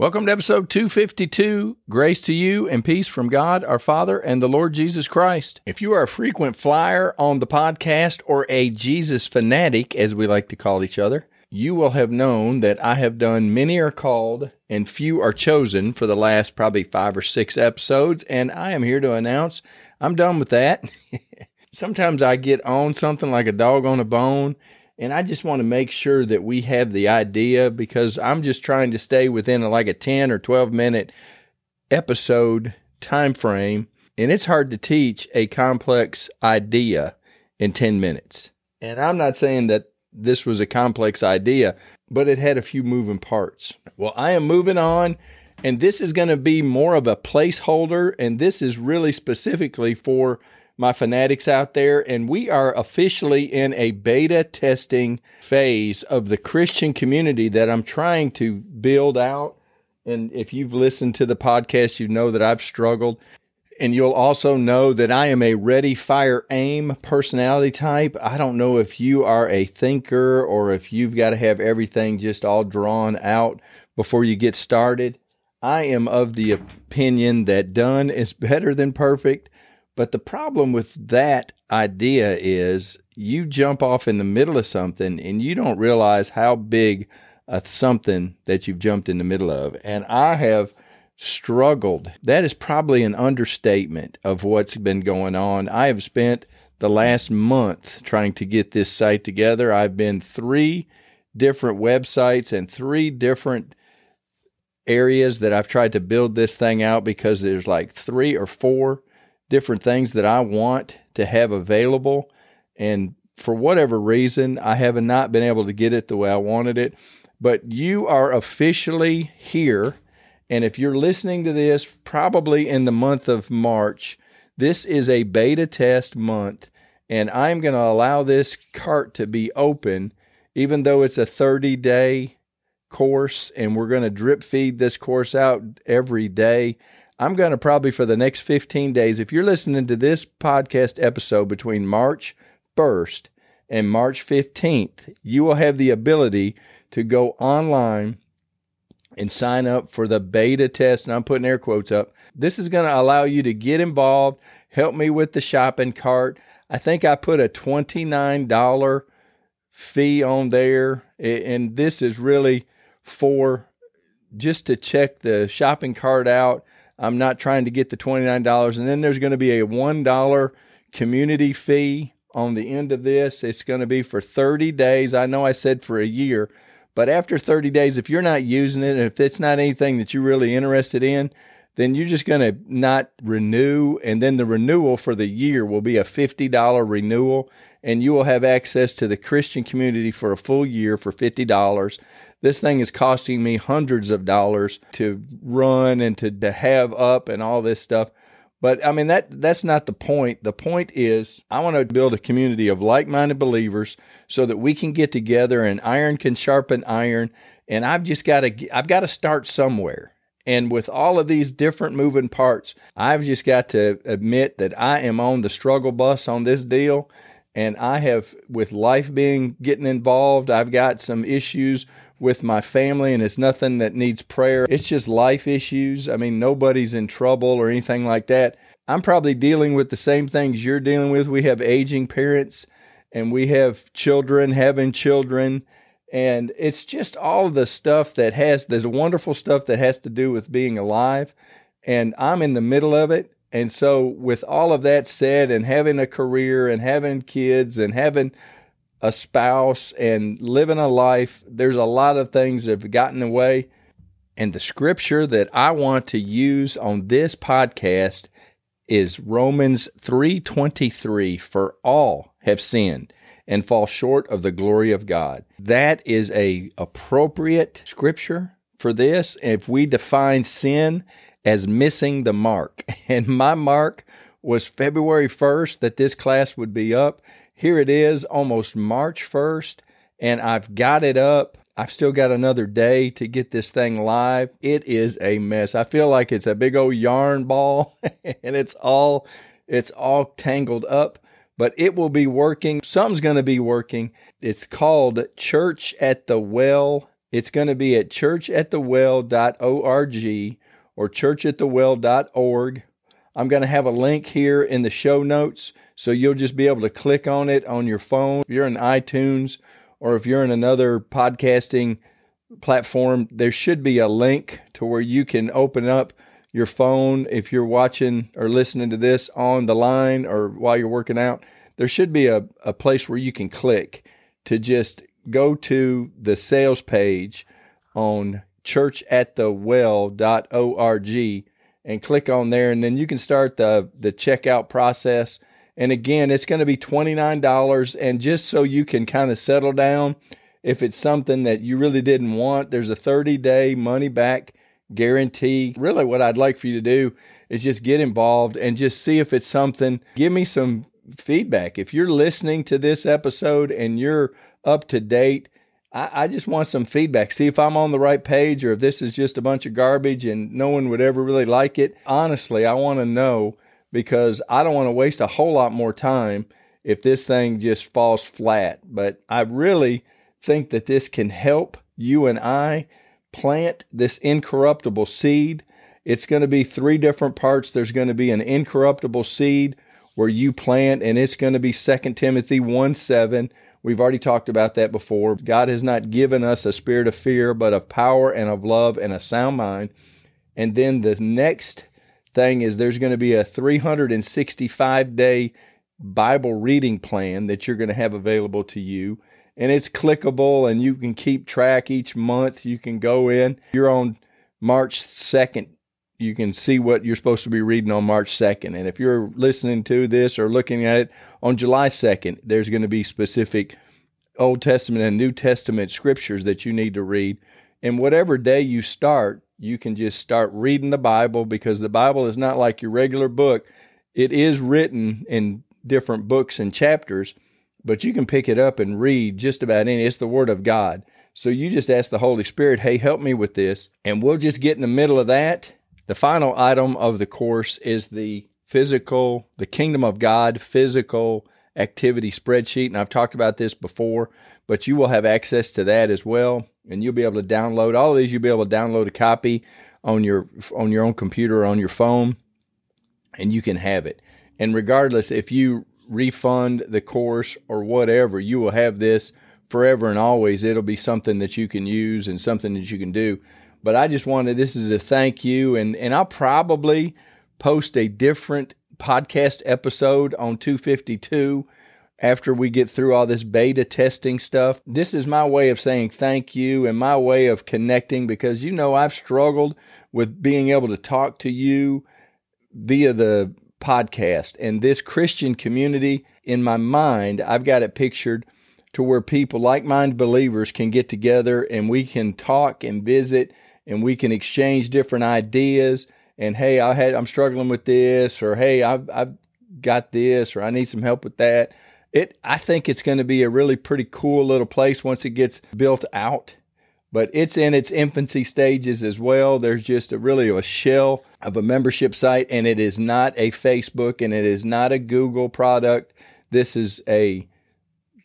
Welcome to episode 252. Grace to you and peace from God our Father and the Lord Jesus Christ. If you are a frequent flyer on the podcast or a Jesus fanatic, as we like to call each other, you will have known that I have done Many Are Called and Few Are Chosen for the last probably five or six episodes, and I am here to announce I'm done with that. Sometimes I get on something like a dog on a bone, and I just want to make sure that we have the idea because I'm just trying to stay within like a 10 or 12 minute episode time frame, and it's hard to teach a complex idea in 10 minutes. And I'm not saying that this was a complex idea, but it had a few moving parts. Well, I am moving on, and this is going to be more of a placeholder, and this is really specifically for my fanatics out there. And we are officially in a beta testing phase of the Christian community that I'm trying to build out. And if you've listened to the podcast, you know that I've struggled. And you'll also know that I am a ready, fire, aim personality type. I don't know if you are a thinker or if you've got to have everything just all drawn out before you get started. I am of the opinion that done is better than perfect. But the problem with that idea is you jump off in the middle of something and you don't realize how big a something that you've jumped in the middle of. And I have struggled. That is probably an understatement of what's been going on. I have spent the last month trying to get this site together. I've been three different websites and three different areas that I've tried to build this thing out because there's like three or four different things that I want to have available. And for whatever reason, I have not been able to get it the way I wanted it. But you are officially here. And if you're listening to this, probably in the month of March, this is a beta test month. And I'm going to allow this cart to be open, even though it's a 30 day course. And we're going to drip feed this course out every day. I'm going to probably for the next 15 days, if you're listening to this podcast episode between March 1st and March 15th, you will have the ability to go online and sign up for the beta test. And I'm putting air quotes up. This is going to allow you to get involved, help me with the shopping cart. I think I put a $29 fee on there. And this is really for just to check the shopping cart out. I'm not trying to get the $29. And then there's going to be a $1 community fee on the end of this. It's going to be for 30 days. I know I said for a year, but after 30 days, if you're not using it and if it's not anything that you're really interested in, then you're just going to not renew. And then the renewal for the year will be a $50 renewal. And you will have access to the Christian community for a full year for $50. This thing is costing me hundreds of dollars to run and to, to have up and all this stuff. But I mean that that's not the point. The point is I want to build a community of like-minded believers so that we can get together and iron can sharpen iron and I've just got to I've got to start somewhere. And with all of these different moving parts, I've just got to admit that I am on the struggle bus on this deal and I have with life being getting involved, I've got some issues with my family and it's nothing that needs prayer. It's just life issues. I mean, nobody's in trouble or anything like that. I'm probably dealing with the same things you're dealing with. We have aging parents and we have children having children. And it's just all the stuff that has, there's wonderful stuff that has to do with being alive. And I'm in the middle of it. And so, with all of that said, and having a career and having kids and having a spouse and living a life, there's a lot of things that have gotten away. And the scripture that I want to use on this podcast is Romans 3:23 for all have sinned and fall short of the glory of God. That is a appropriate scripture for this. If we define sin as missing the mark. And my mark was February 1st that this class would be up. Here it is, almost March 1st, and I've got it up. I've still got another day to get this thing live. It is a mess. I feel like it's a big old yarn ball and it's all it's all tangled up, but it will be working. Something's going to be working. It's called Church at the Well. It's going to be at churchatthewell.org or churchatthewell.org. I'm going to have a link here in the show notes so you'll just be able to click on it on your phone. If you're in iTunes or if you're in another podcasting platform, there should be a link to where you can open up your phone if you're watching or listening to this on the line or while you're working out. There should be a, a place where you can click to just go to the sales page on churchatthewell.org and click on there and then you can start the the checkout process. And again it's going to be $29 and just so you can kind of settle down if it's something that you really didn't want there's a 30 day money back guarantee. Really what I'd like for you to do is just get involved and just see if it's something. Give me some feedback. If you're listening to this episode and you're up to date I, I just want some feedback. See if I'm on the right page or if this is just a bunch of garbage and no one would ever really like it. Honestly, I want to know because I don't want to waste a whole lot more time if this thing just falls flat. But I really think that this can help you and I plant this incorruptible seed. It's going to be three different parts. There's going to be an incorruptible seed where you plant, and it's going to be 2 Timothy 1 7 We've already talked about that before. God has not given us a spirit of fear, but of power and of love and a sound mind. And then the next thing is there's going to be a 365 day Bible reading plan that you're going to have available to you. And it's clickable and you can keep track each month. You can go in. You're on March 2nd you can see what you're supposed to be reading on March 2nd. And if you're listening to this or looking at it on July 2nd, there's going to be specific Old Testament and New Testament scriptures that you need to read. And whatever day you start, you can just start reading the Bible because the Bible is not like your regular book. It is written in different books and chapters, but you can pick it up and read just about any. It's the Word of God. So you just ask the Holy Spirit, hey, help me with this. And we'll just get in the middle of that the final item of the course is the physical, the kingdom of God physical activity spreadsheet. And I've talked about this before, but you will have access to that as well. And you'll be able to download all of these. You'll be able to download a copy on your on your own computer or on your phone, and you can have it. And regardless, if you refund the course or whatever, you will have this forever and always. It'll be something that you can use and something that you can do. But I just wanted this is a thank you, and and I'll probably post a different podcast episode on 252 after we get through all this beta testing stuff. This is my way of saying thank you and my way of connecting because you know I've struggled with being able to talk to you via the podcast and this Christian community in my mind, I've got it pictured to where people like minded believers can get together and we can talk and visit and we can exchange different ideas. And hey, I had I'm struggling with this, or hey, I've I've got this, or I need some help with that. It I think it's going to be a really pretty cool little place once it gets built out. But it's in its infancy stages as well. There's just a really a shell of a membership site, and it is not a Facebook and it is not a Google product. This is a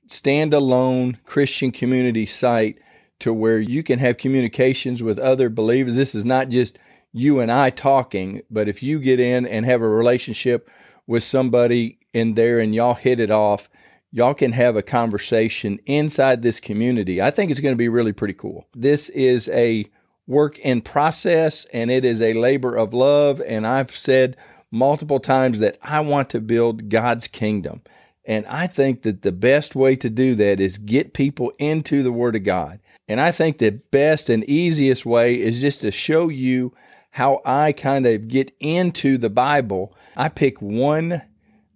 standalone Christian community site to where you can have communications with other believers. This is not just you and I talking, but if you get in and have a relationship with somebody in there and y'all hit it off, y'all can have a conversation inside this community. I think it's going to be really pretty cool. This is a work in process and it is a labor of love. And I've said multiple times that I want to build God's kingdom. And I think that the best way to do that is get people into the Word of God. And I think the best and easiest way is just to show you how I kind of get into the Bible. I pick one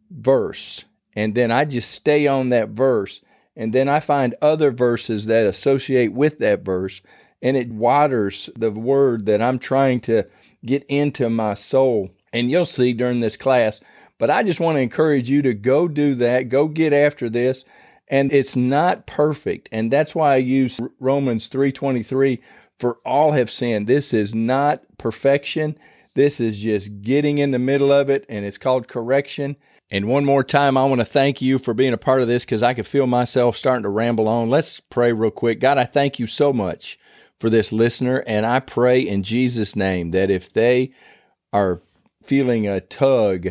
verse and then I just stay on that verse. And then I find other verses that associate with that verse and it waters the word that I'm trying to get into my soul. And you'll see during this class. But I just want to encourage you to go do that, go get after this. And it's not perfect. And that's why I use Romans 3:23 for all have sinned. This is not perfection. This is just getting in the middle of it and it's called correction. And one more time, I want to thank you for being a part of this because I can feel myself starting to ramble on. Let's pray real quick. God, I thank you so much for this listener. And I pray in Jesus' name that if they are feeling a tug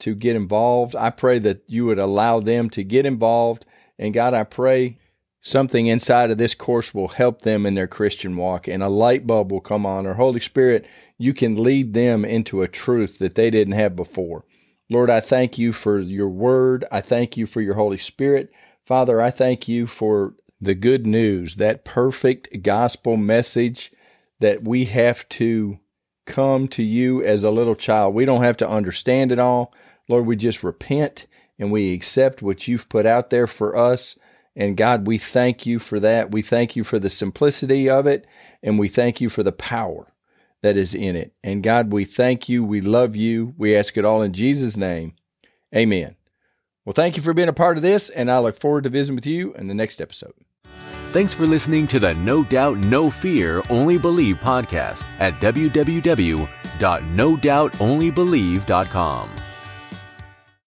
to get involved, I pray that you would allow them to get involved. And God, I pray something inside of this course will help them in their Christian walk and a light bulb will come on. Or Holy Spirit, you can lead them into a truth that they didn't have before. Lord, I thank you for your word. I thank you for your Holy Spirit. Father, I thank you for the good news, that perfect gospel message that we have to come to you as a little child. We don't have to understand it all. Lord, we just repent and we accept what you've put out there for us. And God, we thank you for that. We thank you for the simplicity of it, and we thank you for the power that is in it. And God, we thank you. We love you. We ask it all in Jesus' name. Amen. Well, thank you for being a part of this, and I look forward to visiting with you in the next episode. Thanks for listening to the No Doubt, No Fear, Only Believe podcast at www.nodoubtonlybelieve.com.